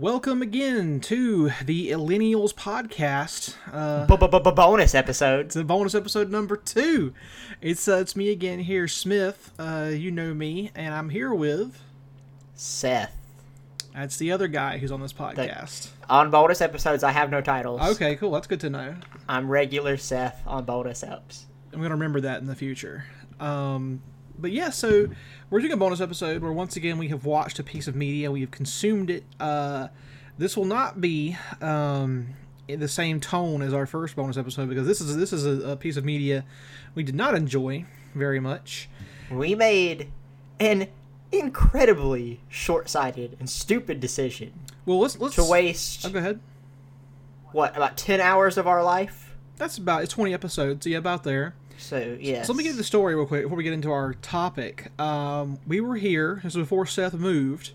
Welcome again to the Millennials podcast. Uh, bonus episode. it's a bonus episode number two. It's uh, it's me again here, Smith. Uh, you know me, and I'm here with. Seth. That's the other guy who's on this podcast. On bonus episodes, I have no titles. Okay, cool. That's good to know. I'm regular Seth on bonus eps. I'm gonna remember that in the future. Um, but yeah, so we're doing a bonus episode where once again we have watched a piece of media, we have consumed it. Uh, this will not be um, in the same tone as our first bonus episode because this is this is a, a piece of media we did not enjoy very much. We made an incredibly short-sighted and stupid decision Well, let's let's to waste Oh, go ahead. what about 10 hours of our life. That's about it's 20 episodes. Yeah, about there. So yes. So let me get the story real quick before we get into our topic. Um, we were here. This was before Seth moved,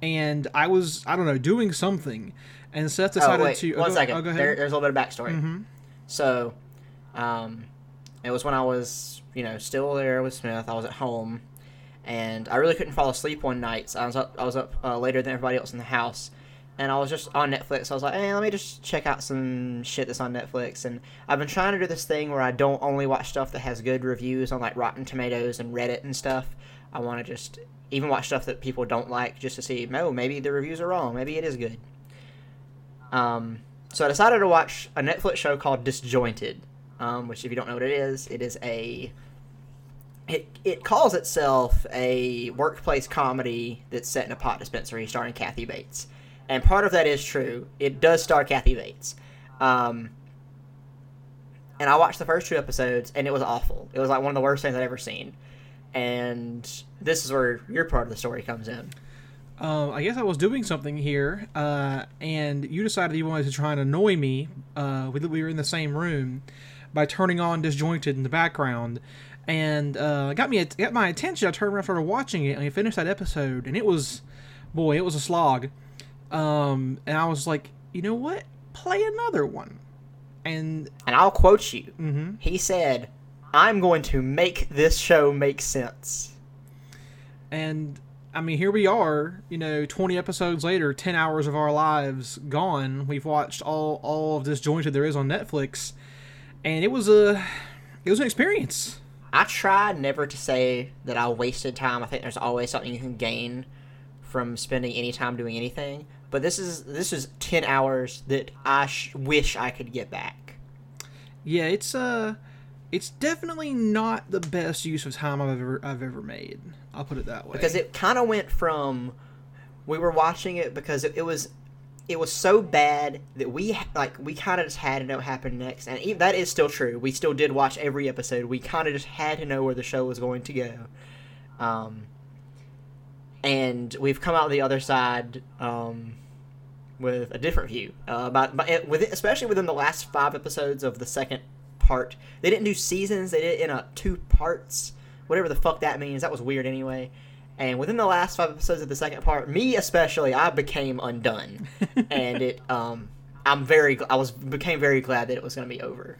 and I was I don't know doing something, and Seth Oh decided wait, to one oh, second. go- Oh, go ahead. There, there's a little bit of backstory. hmm So, um, it was when I was, you know, still there with Smith. I was at home, and I really couldn't fall asleep one night. So I was up, I was up uh, later than everybody else in the house, and I was just on Netflix. I was like, hey, let me just check out some shit that's on Netflix. And I've been trying to do this thing where I don't only watch stuff that has good reviews on like Rotten Tomatoes and Reddit and stuff. I want to just even watch stuff that people don't like just to see, oh, maybe the reviews are wrong. Maybe it is good. Um, so I decided to watch a Netflix show called Disjointed, um, which, if you don't know what it is, it is a it it calls itself a workplace comedy that's set in a pot dispensary starring Kathy Bates, and part of that is true. It does star Kathy Bates. Um, and I watched the first two episodes, and it was awful. It was like one of the worst things I'd ever seen. And this is where your part of the story comes in. Um, I guess I was doing something here, uh, and you decided you wanted to try and annoy me. Uh, we, we were in the same room by turning on disjointed in the background, and uh, got me got my attention. I turned around, started watching it, and I finished that episode, and it was, boy, it was a slog. Um, and I was like, you know what? Play another one. And And I'll quote you. mhm. He said, I'm going to make this show make sense. And I mean, here we are, you know, 20 episodes later, 10 hours of our lives gone. We've watched all all of disjointed there is on Netflix, and it was a it was an experience. I try never to say that I wasted time. I think there's always something you can gain from spending any time doing anything. But this is this is 10 hours that I sh- wish I could get back. Yeah, it's uh it's definitely not the best use of time I've ever I've ever made. I'll put it that way. because it kind of went from we were watching it because it, it was it was so bad that we like we kind of just had to know what happened next and even, that is still true we still did watch every episode we kind of just had to know where the show was going to go um and we've come out the other side um with a different view uh, about, with especially within the last five episodes of the second part. They didn't do seasons they did it in a two parts whatever the fuck that means that was weird anyway. And within the last five episodes of the second part me especially i became undone. And it um i'm very i was became very glad that it was going to be over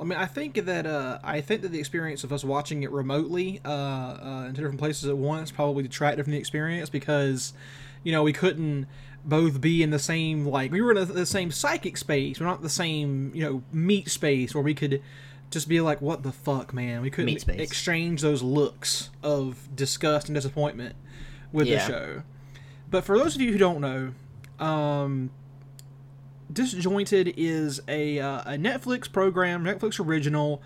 I mean, I think that uh, I think that the experience of us watching it remotely uh, uh, in two different places at once probably detracted from the experience because, you know, we couldn't both be in the same like we were in the, the same psychic space. We're not the same, you know, meat space where we could just be like, "What the fuck, man?" We couldn't exchange those looks of disgust and disappointment with the show. But for those of you who don't know, um, Disjointed is a, uh, a Netflix program, Netflix original,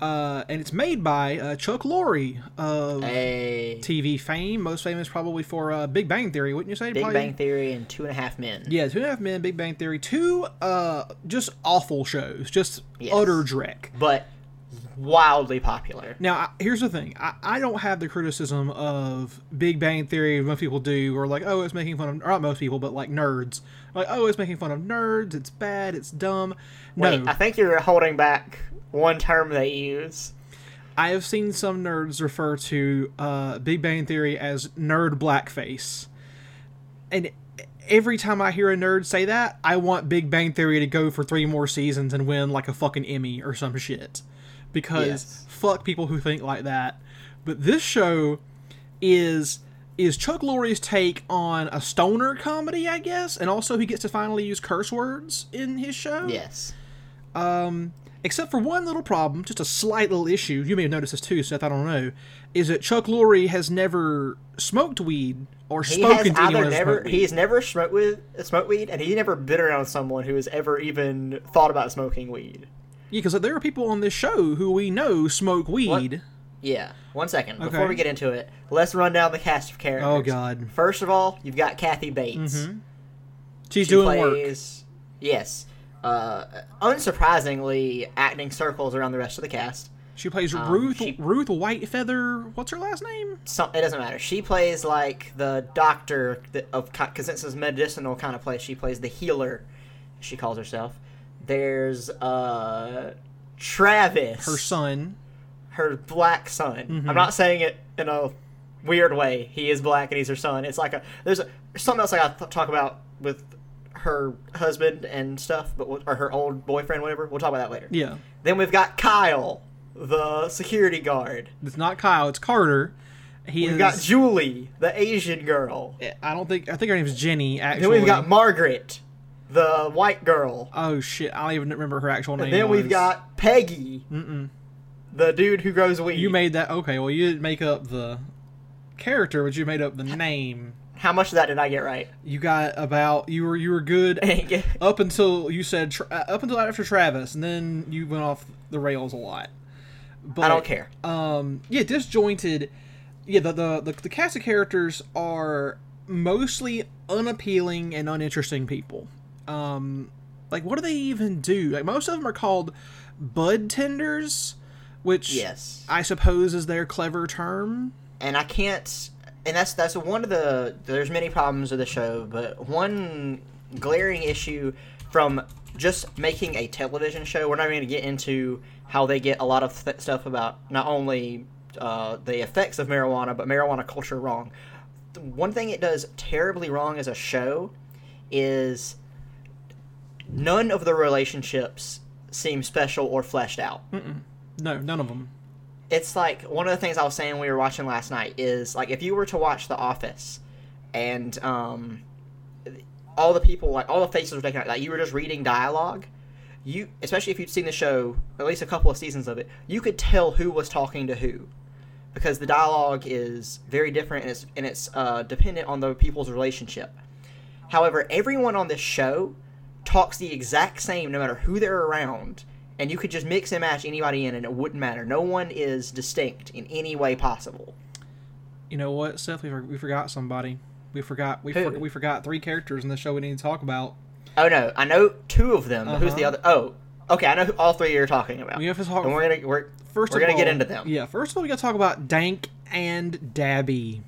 uh, and it's made by uh, Chuck Lorre of a TV fame, most famous probably for uh, Big Bang Theory, wouldn't you say? big Probably- bang theory and two and a half men Yeah, Two and a Half Men, Big Bang Theory, two uh, just awful shows, just Yes. utter dreck. but wildly popular Now, I- here's the thing. I, I don't have the criticism of Big Bang Theory most people do, or like, oh, it's making fun of, not most people, but like nerds. Like, oh, it's making fun of nerds, it's bad, it's dumb. No, wait i think you're holding back one term they use I have seen some nerds refer to uh, Big Bang Theory as nerd blackface. And every time I hear a nerd say that, I want Big Bang Theory to go for three more seasons and win like a fucking Emmy or some shit. Because Yes. fuck people who think like that. But this show is is Chuck Lorre's take on a stoner comedy, I guess, and also he gets to finally use curse words in his show. Yes. Um, except for one little problem, just a slight little issue. You may have noticed this too, Seth. I don't know. Is that Chuck Lorre has never smoked weed or He spoken has to anyone never smoked weed. he's never smoked with smoked weed, and he's never been around someone who has ever even thought about smoking weed. Yeah, because there are people on this show who we know smoke weed. Yeah. One second before Okay. we get into it, let's run down the cast of characters. Oh God, First of all, you've got Kathy Bates. she's She doing work. plays, Yes. Uh, unsurprisingly, acting circles around the rest of the cast. She plays Um, Ruth she- Ruth Whitefeather. What's her last name? Some, it doesn't matter. She plays like the doctor that, of because it's this medicinal kind of place. She plays the healer. She calls herself. There's uh, Travis, Her son. Her black son. I'm mm-hmm. not saying it in a weird way. He is black and he's her son. It's like a there's a something else I got to talk about with her husband and stuff, but we'll- or her old boyfriend, whatever. We'll talk about that later. Yeah, Then we've got Kyle, the security guard. it's not Kyle. It's Carter. He We've is. got Julie, the Asian girl. I don't think. I think her name is Jenny. Actually, Then we've got Margaret, the white girl. Oh shit! I don't even remember her actual name. And then we've got Peggy, Mm-mm. The dude who grows weed. You made that okay. Well, you didn't make up the character, but you made up the name. How much of that did I get right? You got about you were you were good up until you said tra- uh, up until after Travis, and then you went off the rails a lot. But, I don't care. Um, yeah, disjointed. Yeah, the, the the the cast of characters are mostly unappealing and uninteresting people. Um, like what do they even do? Like most of them are called bud tenders, which Yes. I suppose is their clever term. and I can't. And that's that's one of the. There's many problems with the show, but one glaring issue from just making a television show. We're not even going to get into how they get a lot of th- stuff about not only uh, the effects of marijuana, but marijuana culture wrong. One thing it does terribly wrong as a show is none of the relationships seem special or fleshed out No, none of them. it's like one of the things I was saying when we were watching last night is like if you were to watch The Office and um, all the people like all the faces were taken out, like you were just reading dialogue, you especially if you'd seen the show at least a couple of seasons of it, you could tell who was talking to who because the dialogue is very different and it's and it's uh, dependent on the people's relationship. However, everyone on this show talks the exact same no matter who they're around, and you could just mix and match anybody in and it wouldn't matter. No one is distinct in any way possible. You know what, Seth? We, for- we forgot somebody. We forgot we for- we forgot three characters in the show we need to talk about. Oh no, I know two of them. but Who's the Uh-huh. other? Oh, okay, I know who all three you're talking about. We have to talk. and we're gonna we're First we're gonna get into them. Yeah, first of all, we got to talk about Dank and Dabby,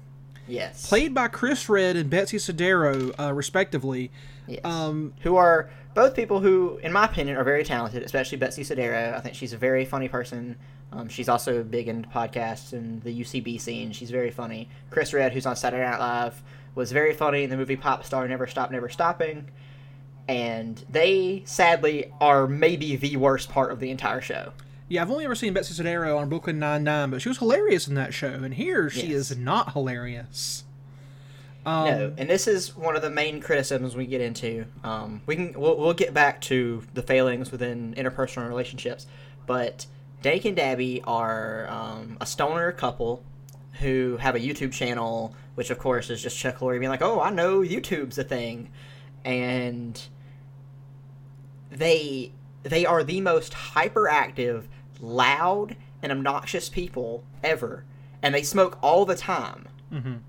yes, played by Chris Redd and Betsy Sodaro, uh, respectively. yes. Um, who are both people who, in my opinion, are very talented. Especially Betsy Sodaro. I think she's a very funny person. Um, she's also big into podcasts and the UCB scene. She's very funny. Chris Redd, who's on Saturday Night Live, was very funny in the movie Pop Star Never Stop Never Stopping. And they, sadly, are maybe the worst part of the entire show. yeah, I've only ever seen Betsy Sodaro on Brooklyn Nine Nine, but she was hilarious in that show, and here she Yes. is not hilarious. Um, No, and this is one of the main criticisms we get into. Um, we can we'll, we'll get back to the failings within interpersonal relationships, but Dank and Dabby are um, a stoner couple who have a YouTube channel, which of course is just Chuck Lorre being like, "Oh, I know YouTube's a thing," and they they are the most hyperactive, loud, and obnoxious people ever, and they smoke all the time. mhm.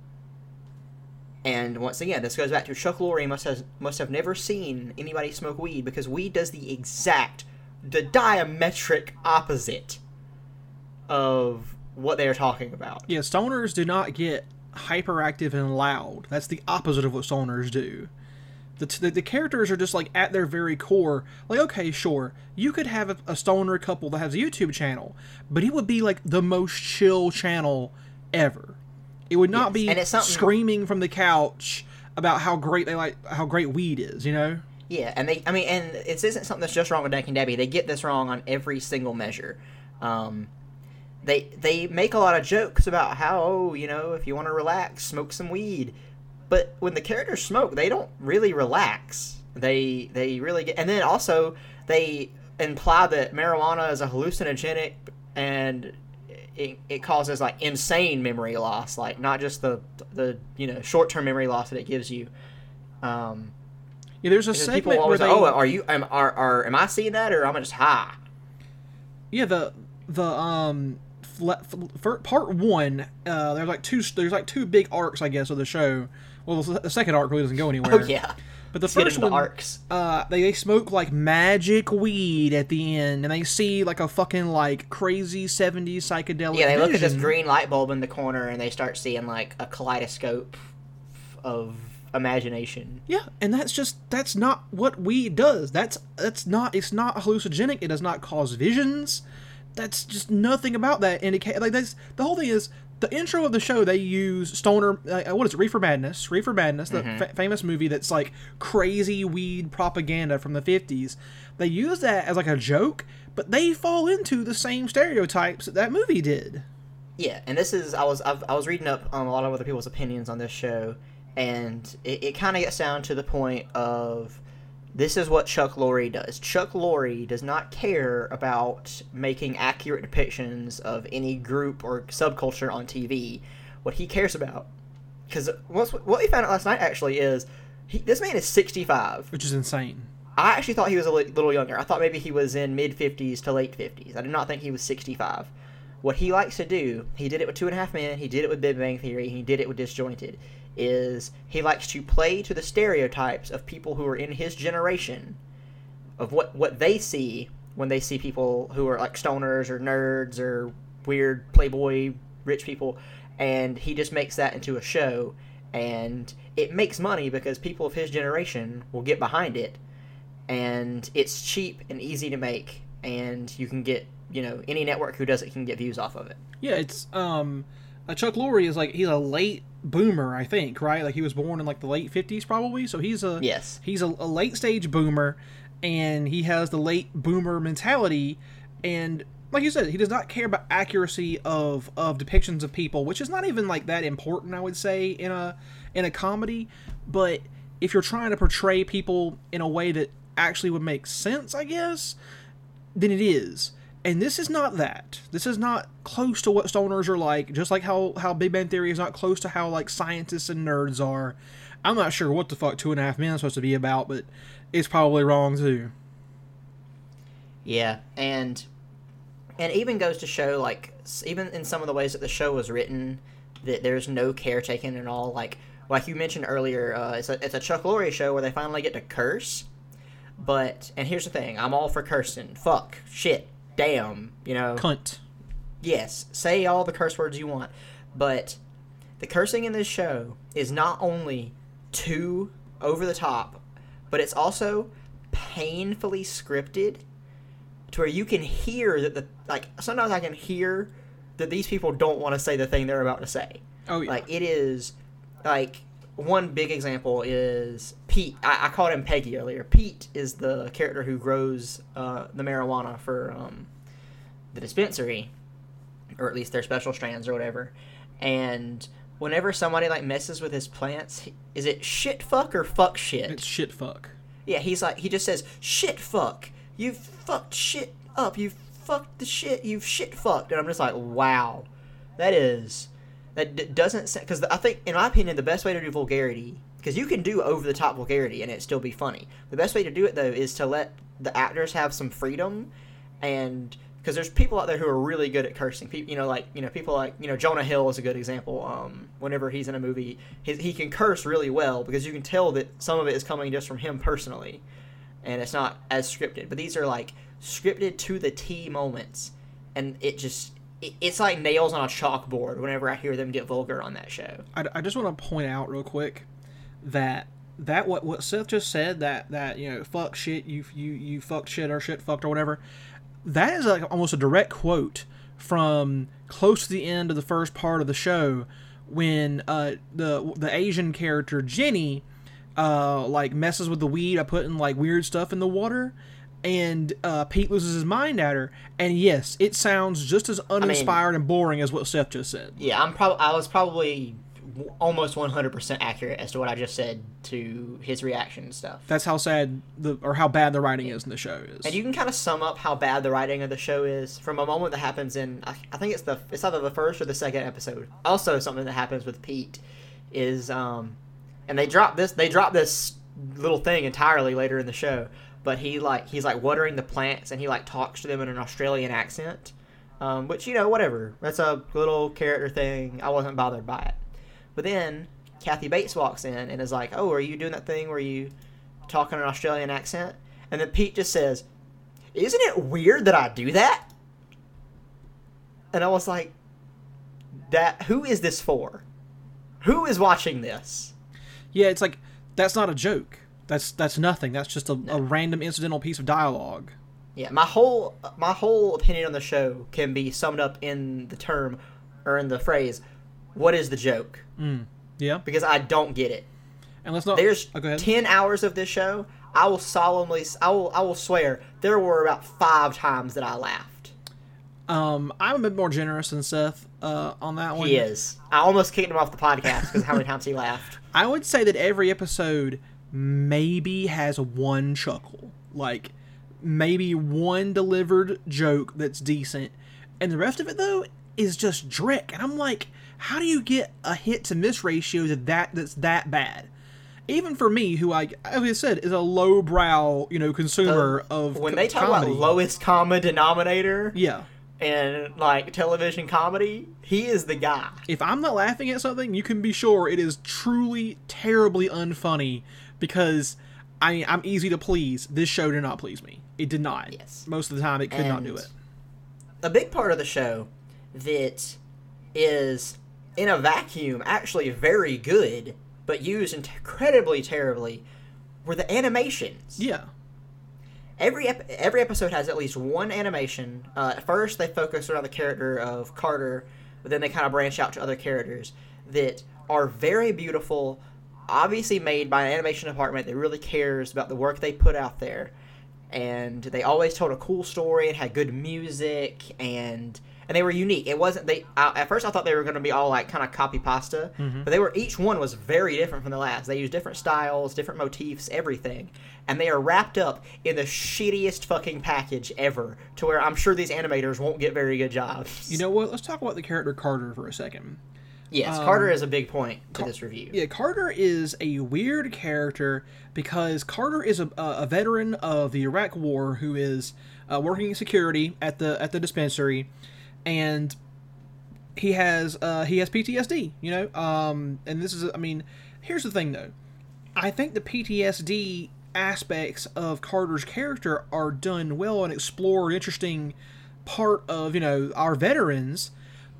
And once again, this goes back to Chuck Lorre must have must have never seen anybody smoke weed because weed does the exact, the diametric opposite of what they are talking about. Yeah, stoners do not get hyperactive and loud. That's the opposite of what stoners do. The, the, the characters are just like at their very core. Like, okay, sure, you could have a, a stoner couple that has a YouTube channel, but it would be like the most chill channel ever. It would not Yes, be and it's something- screaming from the couch about how great they like how great weed is. You know? Yeah, and they, I mean, and this isn't something that's just wrong with Dank and Dabby. They get this wrong on every single measure. Um, they they make a lot of jokes about how oh you know if you want to relax smoke some weed but when the characters smoke they don't really relax they they really get and then also they imply that marijuana is a hallucinogenic and it, it causes like insane memory loss like not just the the you know short-term memory loss that it gives you um Yeah, there's a segment people where always they. oh are you am, are, are am i seeing that or am i just high Yeah, the the um fle- f- for part one, uh, there's like two there's like two big arcs, I guess, of the show. Well, the the second arc really doesn't go anywhere. oh yeah But the Let's first one, the arcs uh, they, they smoke like magic weed at the end, and they see like a fucking like crazy '70s psychedelic. Yeah, they look at this green light bulb in the corner and they start seeing like a kaleidoscope of imagination. Yeah, and that's just that's not what weed does. That's that's not it's not hallucinogenic. It does not cause visions. That's just nothing about that indicate like that's the whole thing is the intro of the show they use stoner uh, what is it? Reefer madness. Reefer madness the fa- famous movie that's like crazy weed propaganda from the 50s they use that as like a joke but they fall into the same stereotypes that that movie did. Yeah, and this is I was I've, I was reading up on a lot of other people's opinions on this show, and it, it kind of gets down to the point of this is what Chuck Lorre does. Chuck Lorre does not care about making accurate depictions of any group or subculture on TV. What he cares about, because what we found out last night actually is he, this man is sixty five. which is insane I actually thought he was a li- little younger. I thought maybe he was in mid 50s to late 50s. I did not think he was 65. What he likes to do, he did it with Two and a Half Men, he did it with Big Bang Theory, he did it with Disjointed, is he likes to play to the stereotypes of people who are in his generation, of what, what they see when they see people who are like stoners or nerds or weird playboy rich people, and he just makes that into a show, and it makes money because people of his generation will get behind it. And it's cheap and easy to make and you can get you know any network who does it can get views off of it. Yeah, it's um, uh, Chuck Lorre is like he's a late boomer, I think, right? Like he was born in like the late fifties, probably. So he's a Yes. he's a, a late stage boomer, and he has the late boomer mentality, and like you said, he does not care about accuracy of of depictions of people, which is not even like that important, I would say, in a in a comedy. But if you're trying to portray people in a way that actually would make sense, I guess, then it is. And this is not that. This is not close to what stoners are like, just like how, how Big Bang Theory is not close to how like scientists and nerds are. I'm not sure what the fuck Two and a Half Men is supposed to be about, but it's probably wrong too. yeah and and even goes to show like even in some of the ways that the show was written that there's no care taken at all like like you mentioned earlier uh, it's, a, it's a chuck Lorre show where they finally get to curse but and here's the thing i'm all for cursing fuck shit damn you know Cunt. yes, say all the curse words you want, but the cursing in this show is not only too over the top, but it's also painfully scripted to where you can hear that the like sometimes I can hear that these people don't want to say the thing they're about to say. Oh yeah. Like it is like one big example is Pete. I, I called him Peggy earlier. Pete is the character who grows uh, the marijuana for um, the dispensary, or at least their special strands or whatever. And whenever somebody like messes with his plants, he- is it shit fuck or fuck shit? it's shit fuck. Yeah, he's like he just says shit fuck. You fucked shit up. You fucked the shit. You've shit fucked. And I'm just like, wow, that is that d- doesn't because I think in my opinion the best way to do vulgarity because you can do over the top vulgarity and it still be funny. The best way to do it though is to let the actors have some freedom and because there's people out there who are really good at cursing. People, you know, like you know, people like you know Jonah Hill is a good example. Um, whenever he's in a movie, he, he can curse really well because you can tell that some of it is coming just from him personally, and it's not as scripted. But these are like scripted to the T moments, and it just it's like nails on a chalkboard. Whenever I hear them get vulgar on that show, I, I just want to point out real quick that that what what Seth just said that that you know fuck shit you you you fucked shit or shit fucked or whatever that is like almost a direct quote from close to the end of the first part of the show when uh the the Asian character Jenny uh like messes with the weed by putting like weird stuff in the water and uh, Pete loses his mind at her. And yes, it sounds just as uninspired and boring as what Seth just said. Yeah, I'm probably I was probably w- almost 100% accurate as to what I just said to his reaction and stuff. That's how sad the or how bad the writing is in the show is. And you can kind of sum up how bad the writing of the show is from a moment that happens in I, I think it's the it's either the first or the second episode. Also, something that happens with Pete is um, and they drop this they drop this little thing entirely later in the show. But he like he's like watering the plants and he like talks to them in an Australian accent, um, which you know whatever that's a little character thing. I wasn't bothered by it. But then Kathy Bates walks in and is like, "Oh, are you doing that thing where you talk in an Australian accent?" And then Pete just says, "Isn't it weird that I do that?" And I was like, "That who is this for? Who is watching this?" yeah, it's like that's not a joke. That's that's nothing. That's just a, a random incidental piece of dialogue. Yeah, my whole my whole opinion on the show can be summed up in the term or in the phrase, "What is the joke?" Yeah, Because I don't get it. and let's not. There's oh, ten hours of this show. I will solemnly, I will, I will swear, there were about five times that I laughed. Um, I'm a bit more generous than Seth uh, on that one. He is. I almost kicked him off the podcast because how many times he laughed. I would say that every episode maybe has one chuckle, like maybe one delivered joke that's decent, and the rest of it though is just dreck. And I'm like, how do you get a hit to miss ratio to that that's that bad? Even for me, who I, as I said, is a lowbrow, you know, consumer of When co- they talk comedy. about lowest common denominator yeah. and like television comedy, he is the guy. if I'm not laughing at something, you can be sure it is truly terribly unfunny because I I'm easy to please. This show did not please me. It did not. Yes. Most of the time, it could not do it. a big part of the show that is in a vacuum actually very good but used incredibly terribly were the animations Yeah. every ep- every episode has at least one animation uh, at first they focus around the character of carter but then they kind of branch out to other characters that are very beautiful obviously made by an animation department that really cares about the work they put out there and they always told a cool story and had good music and and they were unique. It wasn't they I, at first I thought they were going to be all like kind of copy pasta, mm-hmm. but they were each one was very different from the last. They used different styles, different motifs, everything, and they are wrapped up in the shittiest fucking package ever. To where I'm sure these animators won't get very good jobs. You know what? Let's talk about the character Carter for a second. Yes, Carter is a big point to this review. Yeah, Carter is a weird character because Carter is a, a veteran of the Iraq War who is uh, working in security at the at the dispensary, and he has uh, he has PTSD. You know, um, and this is I mean, here's the thing though, I think the PTSD aspects of Carter's character are done well and explore an interesting part of you know our veterans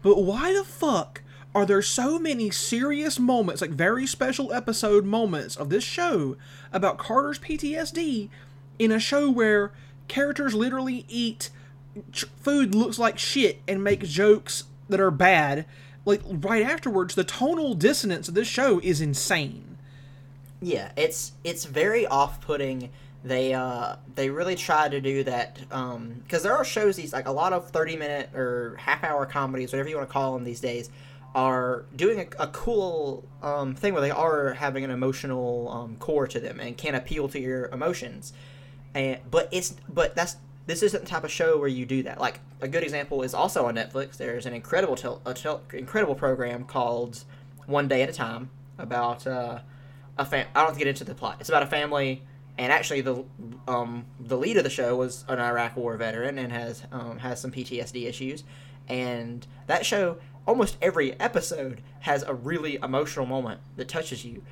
but why the fuck are there so many serious moments like very special episode moments of this show about carter's ptsd in a show where characters literally eat food looks like shit and make jokes that are bad like right afterwards the tonal dissonance of this show is insane Yeah, it's it's very off-putting. They uh they really try to do that um because there are shows these like a lot of 30 minute or half hour comedies whatever you want to call them these days are doing a, a cool um thing where they are having an emotional um, core to them and can appeal to your emotions. And but it's but that's this isn't the type of show where you do that. Like a good example is also on netflix. There's an incredible tel- tel- incredible program called one day at a time about uh a fam- I don't get into the plot. It's about a family, and actually the um, the lead of the show was an Iraq War veteran and has um, has some PTSD issues, and that show almost every episode has a really emotional moment that touches you,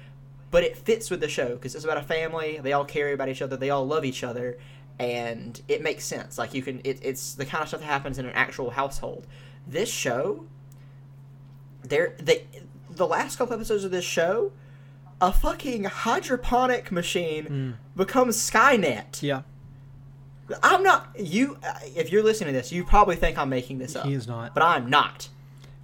but it fits with the show because it's about a family. They all care about each other. They all love each other, and it makes sense. Like you can, it, it's the kind of stuff that happens in an actual household. This show, there, they, the last couple episodes of this show a fucking hydroponic machine hmm. becomes Skynet. yeah I'm not you. If you're listening to this, you probably think I'm making this up. he is not but I'm not.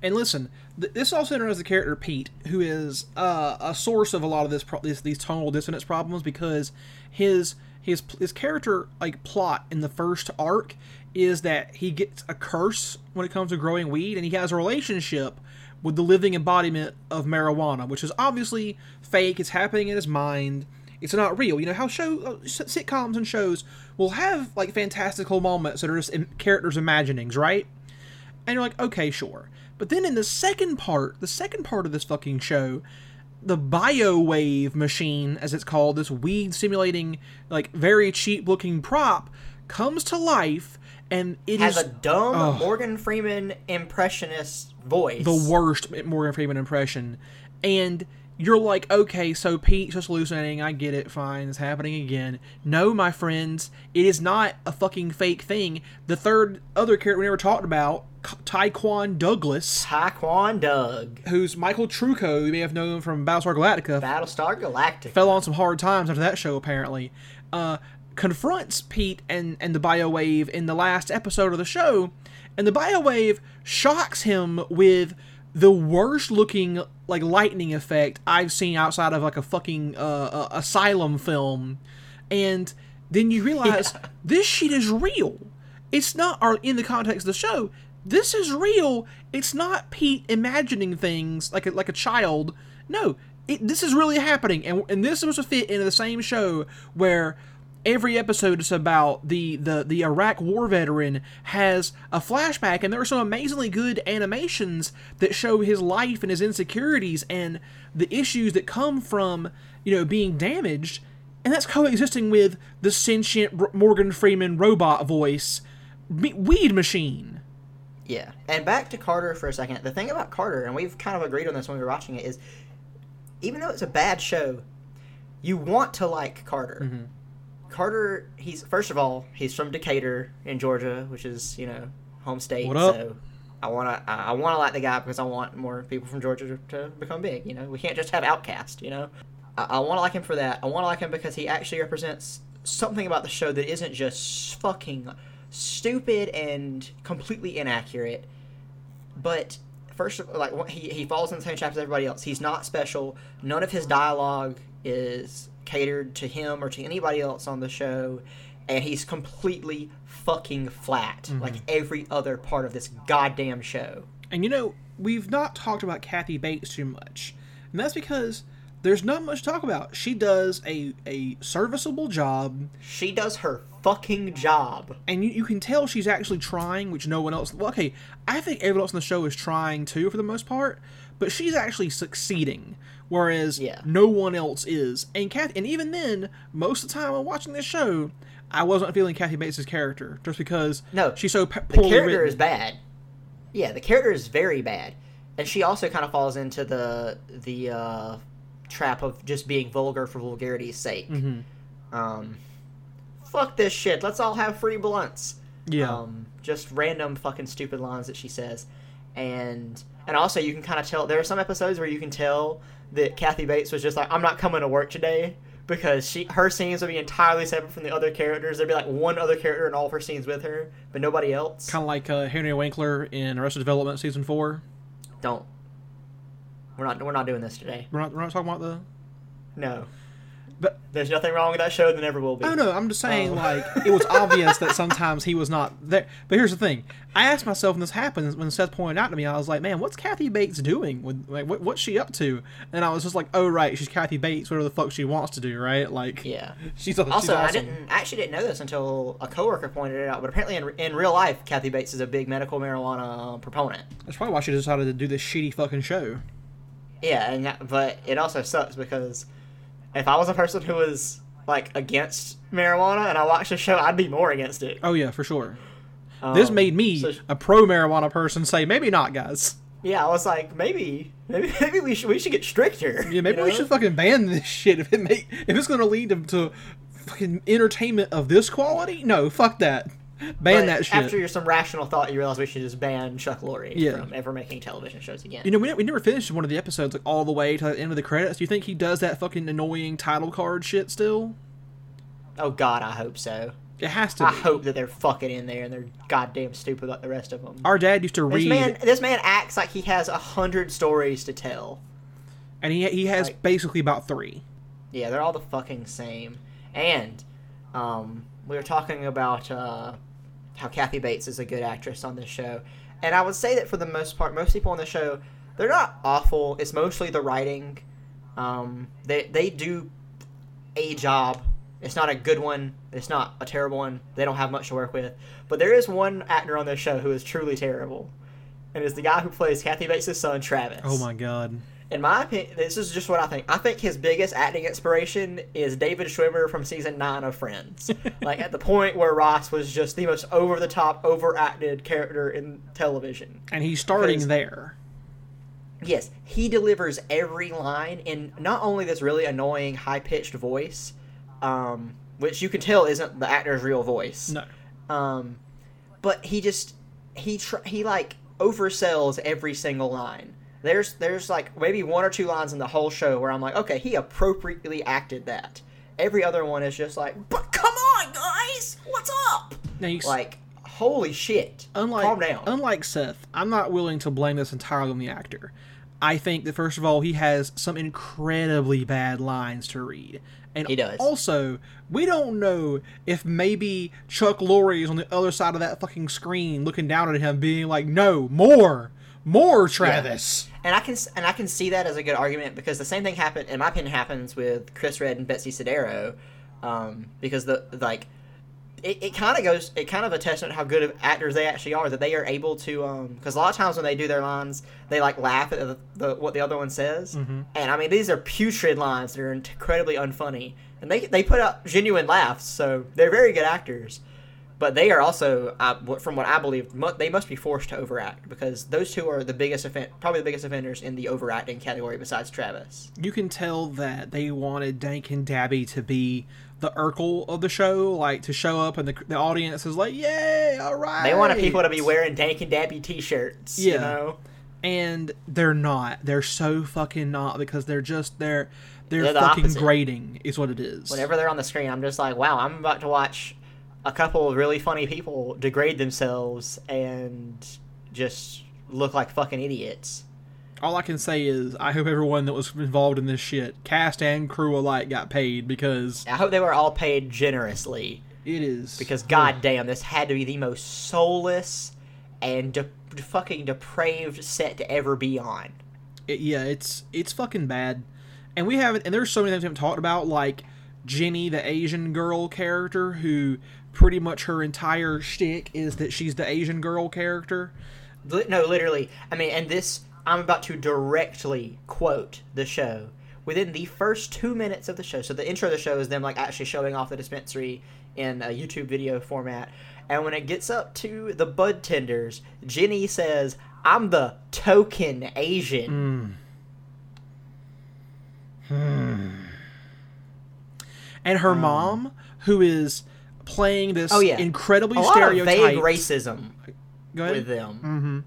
And listen, th- this also known the character Pete, who is uh, a source of a lot of this, pro- this these tonal dissonance problems because his his his character like plot in the first arc is that he gets a curse when it comes to growing weed, and he has a relationship with the living embodiment of marijuana, which is obviously fake. It's happening in his mind. It's not real. You know how show uh, sitcoms and shows will have like fantastical moments that are just characters' imaginings, right? And you're like, okay, sure. But then in the second part, the second part of this fucking show, the BioWave machine, as it's called, this weed simulating, like very cheap looking prop, comes to life, and it is Has a dumb. Morgan Freeman impressionist voice. the worst Morgan Freeman impression. And you're like, okay, so Pete's just hallucinating. I get it. Fine. It's happening again. No, my friends, it is not a fucking fake thing. The third other character we never talked about, Taekwon Douglas, Taekwon Doug. who's Michael Trucco, you may have known from Battlestar Galactica, Battlestar Galactica. fell on some hard times after that show apparently uh, confronts pete and, and the biowave in the last episode of the show and the biowave shocks him with the worst looking like lightning effect i've seen outside of like a fucking uh, uh, asylum film. And then you realize this shit is real. It's not or in the context of the show this is real. It's not pete imagining things like a, like a child. No it, this is really happening. And, and this was a fit into the same show where every episode is about the, the the iraq war veteran has a flashback and there are some amazingly good animations that show his life and his insecurities and the issues that come from you know being damaged and that's coexisting with the sentient R- Morgan Freeman robot voice me- weed machine. Yeah. And back to Carter for a second. The thing about Carter, and we've kind of agreed on this when we were watching it, is even though it's a bad show, you want to like Carter. Mm-hmm. Carter, he's first of all, he's from Decatur in Georgia, which is you know home state. What up? So I want to I want to like the guy because I want more people from Georgia to, become big. You know, we can't just have OutKast. You know, I, I want to like him for that. I want to like him because he actually represents something about the show that isn't just fucking stupid and completely inaccurate. But first, of- like he he falls in the same trap as everybody else. He's not special. None of his dialogue is catered to him or to anybody else on the show, and he's completely fucking flat, mm-hmm. like every other part of this goddamn show. And you know, we've not talked about Kathy Bates too much. And that's because there's not much to talk about. She does a, a serviceable job, She does her fucking job. and you, you can tell she's actually trying, which no one else. Well, okay, I think everyone else on the show is trying too for the most part, but she's actually succeeding, whereas Yeah. no one else is. And Kathy, and even then, most of the time I'm watching this show, I wasn't feeling Kathy Bates' character just because No, she's so p- The character written. is bad. Yeah, the character is very bad, and she also kind of falls into the the uh, trap of just being vulgar for vulgarity's sake. Mm-hmm. Um, fuck this shit. Let's all have free blunts. Yeah. Um, just random fucking stupid lines that she says, and and also you can kind of tell there are some episodes where you can tell that Kathy Bates was just like, I'm not coming to work today because she her scenes would be entirely separate from the other characters. There'd be like one other character in all of her scenes with her, but nobody else. kind of like uh, Henry Winkler in Arrested Development season four. Don't. We're not. We're not doing this today. We're not, we're not talking about the. No. But There's nothing wrong with that show. There never will be. oh no, I'm just oh. saying Oh. like it was obvious that sometimes he was not there. But here's the thing: I asked myself when this happened, when Seth pointed out to me, I was like, man, what's Kathy Bates doing? With like, what, what's she up to? And I was just like, oh right, she's Kathy Bates, whatever the fuck she wants to do, right? Like, Yeah. she's, she's Also, awesome. I didn't I actually didn't know this until a coworker pointed it out. But apparently, in, in real life, Kathy Bates is a big medical marijuana proponent. That's probably why she decided to do this shitty fucking show. Yeah, and that, but it also sucks because if I was a person who was like against marijuana and I watched the show, I'd be more against it. Oh yeah, for sure. Um, this made me so- a pro marijuana person say maybe not, guys. yeah, I was like, maybe, maybe, maybe we should we should get stricter. Yeah, maybe you we should fucking ban this shit if it make if it's gonna lead to, to fucking entertainment of this quality. No, fuck that. Ban that shit. After some rational thought, you realize we should just ban Chuck Lorre Yeah. from ever making television shows again. you know, we, we never finished one of the episodes like all the way to the end of the credits. Do you think he does that fucking annoying title card shit still? oh God, I hope so. It has to I be. hope that they're fucking in there and they're goddamn stupid like the rest of them. Our dad used to This read, man, this man acts like he has a hundred stories to tell. and he he has like- basically about three. Yeah, they're all the fucking same. And um, we were talking about uh, how Kathy Bates is a good actress on this show, and I would say that for the most part, most people on the show they're not awful. It's mostly the writing. Um, they they do a job. It's not a good one. It's not a terrible one. They don't have much to work with. But there is one actor on this show who is truly terrible, and it's the guy who plays Kathy Bates' son, Travis Oh my god. In my opinion, this is just what I think. I think his biggest acting inspiration is David Schwimmer from season nine of Friends. like at the point where Ross was just the most over the top, overacted character in television. And he's starting Because- there. Yes, he delivers every line in not only this really annoying, high pitched voice, um, which you can tell isn't the actor's real voice. No. Um, but he just he tr- he like oversells every single line. There's there's like maybe one or two lines in the whole show where I'm like, okay, he appropriately acted that. Every other one is just like, but come on, guys, what's up? Now you Like, holy shit, unlike calm down. unlike Seth, I'm not willing to blame this entirely on the actor. I think that first of all, he has some incredibly bad lines to read. And He does. Also, we don't know if maybe Chuck Lorre is on the other side of that fucking screen looking down at him being like, "No, more. More Travis." and I can and I can see that as a good argument because the same thing happened, in my opinion, happens with Chris Redd and Betsy Sodaro, um, because the like. It, it kind of goes. It kind of a testament to how good of actors they actually are that they are able to. Because a lot of times when they do their lines, they like laugh at the, the what the other one says, and I mean these are putrid lines that are incredibly unfunny, and they they put up genuine laughs. So they're very good actors, but they are also, what- from what I believe, mu- they must be forced to overact because those two are the biggest offend, probably the biggest offenders in the overacting category besides Travis. You can tell that they wanted Dank and Dabby to be the Urkel of the show, like to show up and the, the audience is like, "Yay, all right." They wanted people to be wearing Dank and Dabby T-shirts. You know, and they're not. They're so fucking not because they're just they're they're, They're the fucking opposite. grating is what it is. whenever they're on the screen, I'm just like, wow, I'm about to watch a couple of really funny people degrade themselves and just look like fucking idiots. All I can say is I hope everyone that was involved in this shit, cast and crew alike, got paid because I hope they were all paid generously. it is Because goddamn, this had to be the most soulless and de- fucking depraved set to ever be on. it, yeah, it's it's fucking bad. And we haven't and there's so many things we haven't talked about, like Jenny, the Asian girl character, who pretty much her entire shtick is that she's the Asian girl character. No, literally. I mean, and this, I'm about to directly quote the show. Within the first two minutes of the show, so the intro of the show is them like actually showing off the dispensary in a YouTube video format. And when it gets up to the bud tenders, Jenny says, "I'm the token Asian." Hmm. And her mom, who is playing this Oh, yeah. incredibly A lot of vague stereotyped racism Go ahead. with them.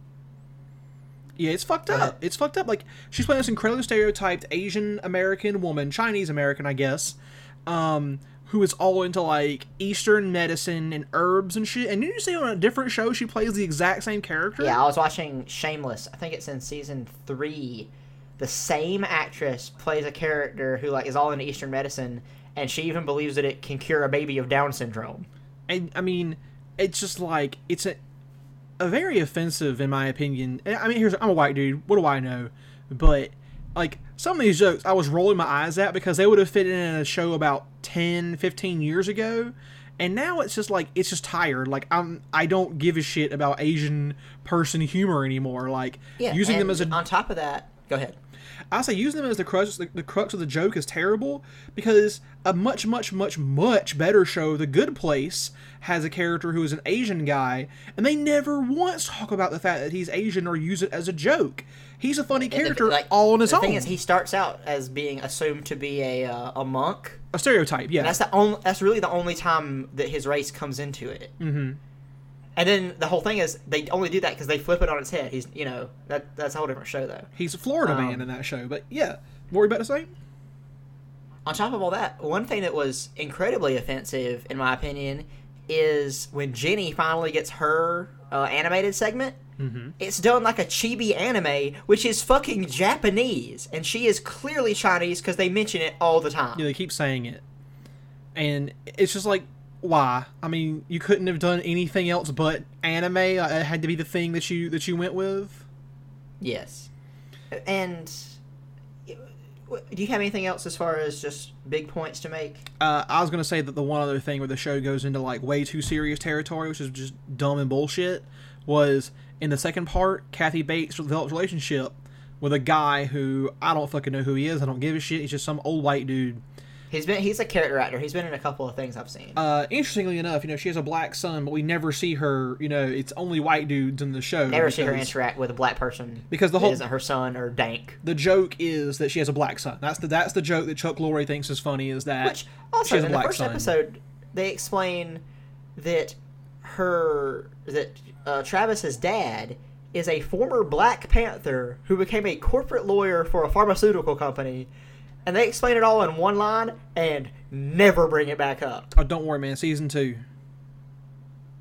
Yeah, it's fucked ahead. up. It's fucked up. Like she's playing this incredibly stereotyped Asian American woman, Chinese American, I guess, um, who is all into like Eastern medicine and herbs and shit. And didn't you see on a different show she plays the exact same character? Yeah, I was watching Shameless. I think it's in season three. The same actress plays a character who like is all into Eastern medicine, and she even believes that it can cure a baby of Down syndrome. And I mean, it's just like it's a a very offensive in my opinion. Eh, I mean, here's I'm a white dude. What do I know? But like some of these jokes, I was rolling my eyes at because they would have fit in a show about 10, 15 years ago. And now it's just like it's just tired. Like I'm, I don't give a shit about Asian person humor anymore. Like Yeah, using them as a on top of that, go ahead. I say using them as the crux, the, the crux of the joke is terrible because a much, much, much, much better show, The Good Place, has a character who is an Asian guy, and they never once talk about the fact that he's Asian or use it as a joke. He's a funny And the- character like, all on his the own. thing is, he starts out as being assumed to be a uh, a monk. a stereotype, yeah. That's the only. That's really the only time that his race comes into it. Mm-hmm. And then the whole thing is they only do that because they flip it on its head. He's you know that that's a whole different show though. he's a Florida um, man in that show, but yeah. What were you about to say? on top of all that, one thing that was incredibly offensive, in my opinion, is when Jenny finally gets her uh, animated segment. Mm-hmm. It's done like a chibi anime, which is fucking Japanese, and she is clearly Chinese because they mention it all the time. Yeah, they keep saying it, and it's just like, why? I mean, you couldn't have done anything else but anime. Uh, It had to be the thing that you that you went with. Yes, and do you have anything else as far as just big points to make? Uh, I was gonna say that the one other thing where the show goes into like way too serious territory, which is just dumb and bullshit, was in the second part. Kathy Bates develops a relationship with a guy who I don't fucking know who he is. I don't give a shit. He's just some old white dude. He's been he's a character actor. He's been in a couple of things I've seen. Uh, interestingly enough, you know she has a black son, but we never see her. You know, it's only white dudes in the show. Never see her interact with a black person because the whole isn't her son or Dank. the joke is that she has a black son. That's the that's the joke that Chuck Lorre thinks is funny. Is that Which she also in the first son. episode they explain that her that uh, Travis's dad is a former Black Panther who became a corporate lawyer for a pharmaceutical company, and they explain it all in one line and never bring it back up. Oh, don't worry, man. Season two.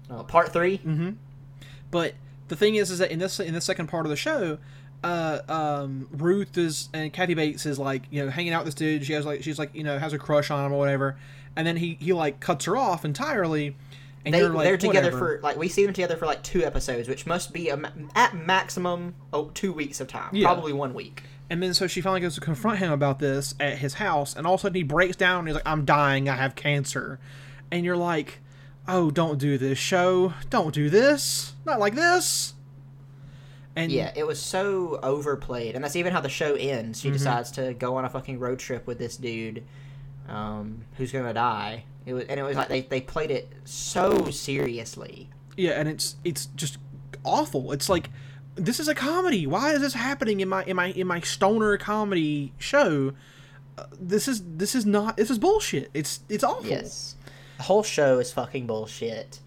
Uh, part three, Mm-hmm. But the thing is, is that in this in the second part of the show, uh, um, Ruth is and Kathy Bates is like you know hanging out with this dude. She has like she's like you know has a crush on him or whatever, and then he he like cuts her off entirely. And they you're like, they're together whatever. for like we see them together for like two episodes, which must be a, at maximum oh, two weeks of time, Yeah. probably one week. And then so she finally goes to confront him about this at his house, and all of a sudden he breaks down and he's like, I'm dying, I have cancer. And you're like, oh, don't do this, show. Don't do this. Not like this. And Yeah, it was so overplayed, and that's even how the show ends. Mm-hmm. She decides to go on a fucking road trip with this dude, um, who's gonna die. It was, and it was like they, they played it so seriously. yeah, and it's it's just awful. It's like this is a comedy. Why is this happening in my in my in my stoner comedy show? Uh, this is this is not this is bullshit. It's it's awful. Yes, the whole show is fucking bullshit.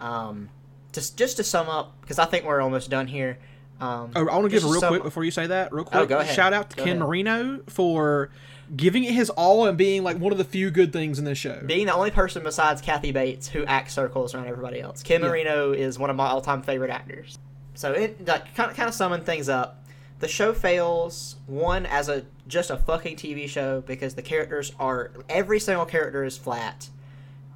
Um, just just to sum up, because I think we're almost done here. Um, Oh, I want to give a real quick before you say that. Real quick, Oh, go ahead. shout out to Go Ken ahead. Marino for giving it his all and being like one of the few good things in this show. being the only person besides Kathy Bates who acts circles around everybody else. Ken Yeah. Marino is one of my all-time favorite actors. So it like kind of kind of summing things up. The show fails one as a just a fucking TV show because the characters are every single character is flat.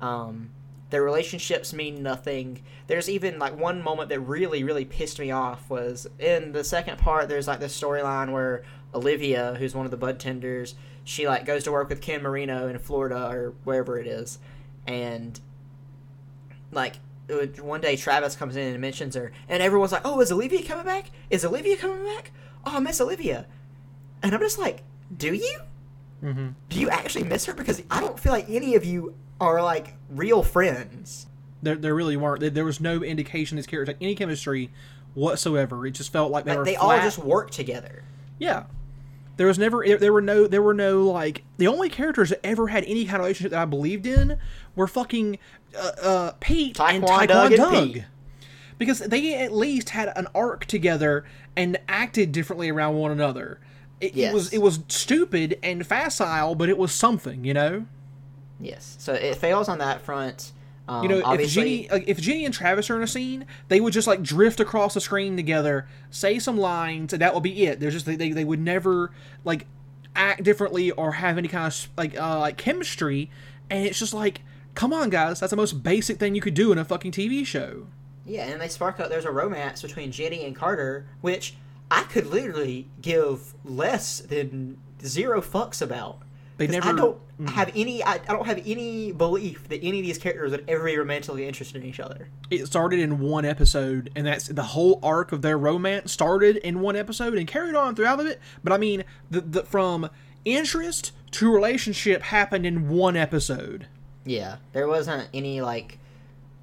Um, their relationships mean nothing. There's even like one moment that really really pissed me off was in the second part. There's like this storyline where Olivia, who's one of the bud tenders, she like goes to work with Ken Marino in Florida or wherever it is, and like one day Travis comes in and mentions her, and everyone's like, "Oh, is Olivia coming back? Is Olivia coming back? Oh, I miss Olivia," and I'm just like, "Do you? Mm-hmm. Do you actually miss her? Because I don't feel like any of you are like real friends." There, there really weren't. There, was no indication these characters had any chemistry whatsoever. It just felt like they Like were they all just work together. yeah. There was never there, were no there were no like the only characters that ever had any kind of relationship that I believed in were fucking uh, uh, Pete and Taekwon Taekwon Doug Doug, because they at least had an arc together and acted differently around one another. It, it was it was stupid and facile, but it was something, you know. Yes, so it fails on that front. Um, You know, if obviously, Jenny, like, if Jenny and Travis are in a scene, they would just like drift across the screen together, say some lines, and that would be it. There's just they, they, they would never like act differently or have any kind of like uh, like chemistry, and it's just like, come on, guys, that's the most basic thing you could do in a fucking TV show. Yeah, and they spark up. There's a romance between Jenny and Carter, which I could literally give less than zero fucks about. They never. mm. I don't have any. I, I don't have any belief that any of these characters would ever be romantically interested in each other. It started in one episode, and that's the whole arc of their romance started in one episode and carried on throughout of it. But I mean, the, the from interest to relationship happened in one episode. Yeah, there wasn't any like,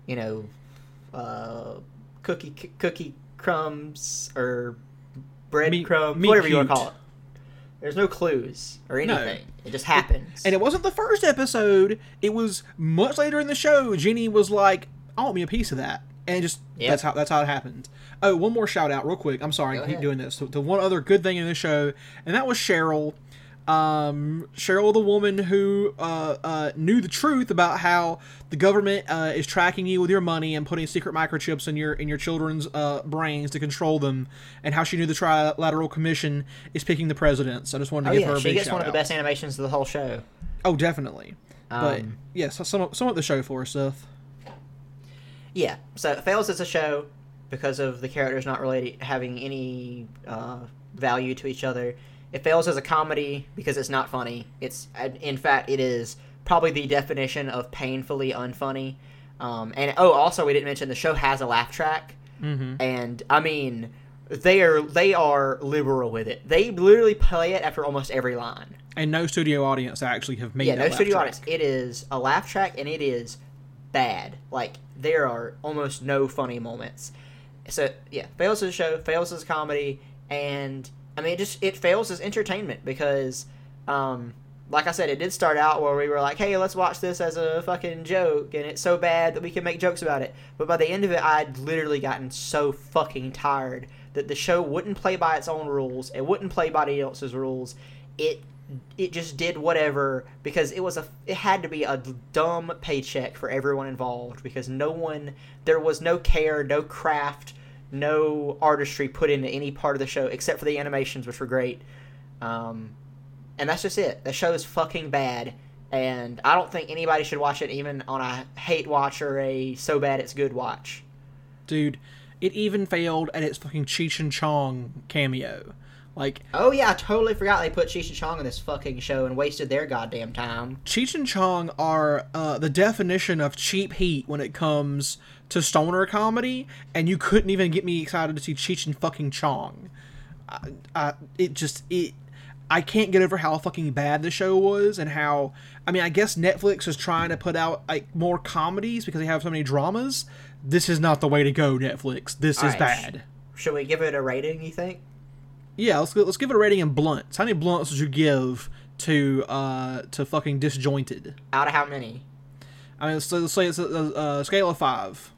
you know, uh, cookie c- cookie crumbs or bread Meet- crumbs, whatever you want to call it. There's no clues or No. anything. It just happens. And it wasn't the first episode. It was much later in the show. Jenny was like, "I want me a piece of that," and just Yep. that's how that's how it happened. Oh, one more shout out, real quick. I'm sorry, Go I keep ahead. doing this. To, to one other good thing in the show, and that was Cheryl. Um, Cheryl, the woman who uh, uh, knew the truth about how the government uh, is tracking you with your money and putting secret microchips in your in your children's uh, brains to control them, and how she knew the Trilateral Commission is picking the presidents. I just wanted to Oh give yeah, her a she big gets one of the best animations of the whole show. Oh, definitely. but Um, yes, yeah, so up, sum up the show for us, Seth. Yeah, so it fails as a show because of the characters not really having any uh, value to each other. It fails as a comedy because it's not funny. It's in fact it is probably the definition of painfully unfunny. Um, and oh, also we didn't mention the show has a laugh track, Mm-hmm. and I mean they are they are liberal with it. They literally play it after almost every line. And no studio audience actually have made yeah, no studio track. audience. It is a laugh track, and it is bad. Like there are almost no funny moments. So yeah, fails as a show, fails as a comedy, and I mean it just it fails as entertainment because, um, like I said, it did start out where we were like, hey, let's watch this as a fucking joke, and it's so bad that we can make jokes about it. But by the end of it, I'd literally gotten so fucking tired that the show wouldn't play by its own rules. It wouldn't play by anybody else's rules. It it just did whatever because it was a it had to be a dumb paycheck for everyone involved because no one there was no care no craft no artistry put into any part of the show except for the animations which were great. Um, and that's just it. The show is fucking bad. And i don't think anybody should watch it even on a hate watch or a so bad it's good watch. Dude, it even failed at its fucking Cheech and Chong cameo. Like, oh yeah i totally forgot they put cheech and chong on this fucking show and wasted their goddamn time Cheech and Chong are uh, the definition of cheap heat when it comes to stoner comedy, and you couldn't even get me excited to see Cheech and fucking Chong. I, I, it just it. I can't get over how fucking bad the show was, and how I mean, I guess Netflix is trying to put out like more comedies because they have so many dramas. This is not the way to go, Netflix. This is Alright. bad. should we give it a rating you think Yeah, let's let's give it a rating in blunts. How many blunts would you give to uh to fucking disjointed? out of how many I mean, let's, let's say it's a, a, a scale of five.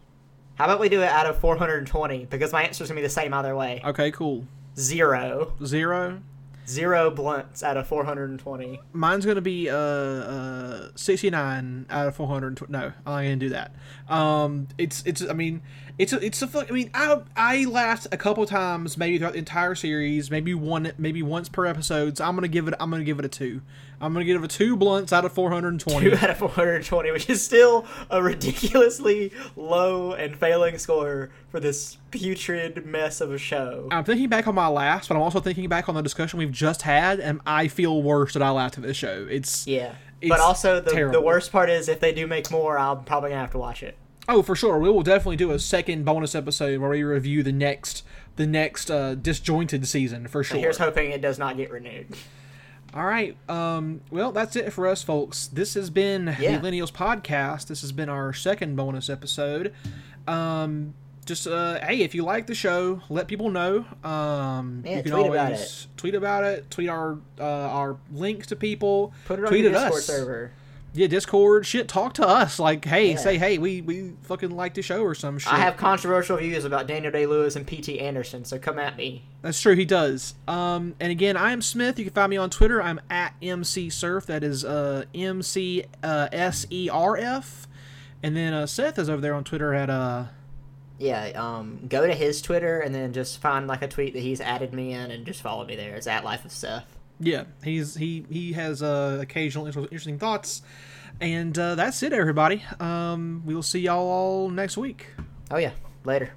How about we do it out of 420? Because my answer's gonna be the same either way. Okay, cool. Zero. Zero. Zero blunts out of 420. Mine's gonna be uh, uh 69 out of 420. No, I ain't gonna do that. Um, it's it's. I mean, it's a, it's a. I mean, I I laughed a couple times maybe throughout the entire series, maybe one maybe once per episode. So I'm gonna give it. I'm gonna give it a two. I'm gonna give it a two blunts out of 420. Two out of 420, which is still a ridiculously low and failing score for this putrid mess of a show. I'm thinking back on my last, but I'm also thinking back on the discussion we've just had, and I feel worse that I laughed at this show. It's Yeah. It's But also, the, the worst part is if they do make more, I'm probably gonna have to watch it. Oh, for sure. We will definitely do a second bonus episode where we review the next the next uh, disjointed season for So sure. here's hoping it does not get renewed. All right. Um, well, that's it for us, folks. This has been Yeah. the Millennials podcast. This has been our second bonus episode. Um, just uh, hey, if you like the show, let people know. Um, Yeah, you can tweet always about it. tweet about it. Tweet our uh, our links to people. Put it on tweet your Discord us. server. Yeah, Discord. Shit, talk to us. Like, hey, Yeah. say hey, we we fucking like the show or some shit. I have controversial views about Daniel Day Lewis and P.T. Anderson, so come at me. That's true, he does. Um, and again, I am Smith. You can find me on Twitter. I'm at MC Surf. That is uh, M C uh, S E R F. And then uh, Seth is over there on Twitter at uh, Yeah, um, go to his Twitter and then just find like a tweet that he's added me in and just follow me there. It's at Life of Seth. Yeah. He's he he has uh, occasional interesting thoughts. And uh, that's it, everybody. Um, we will see y'all all next week. Oh yeah, later.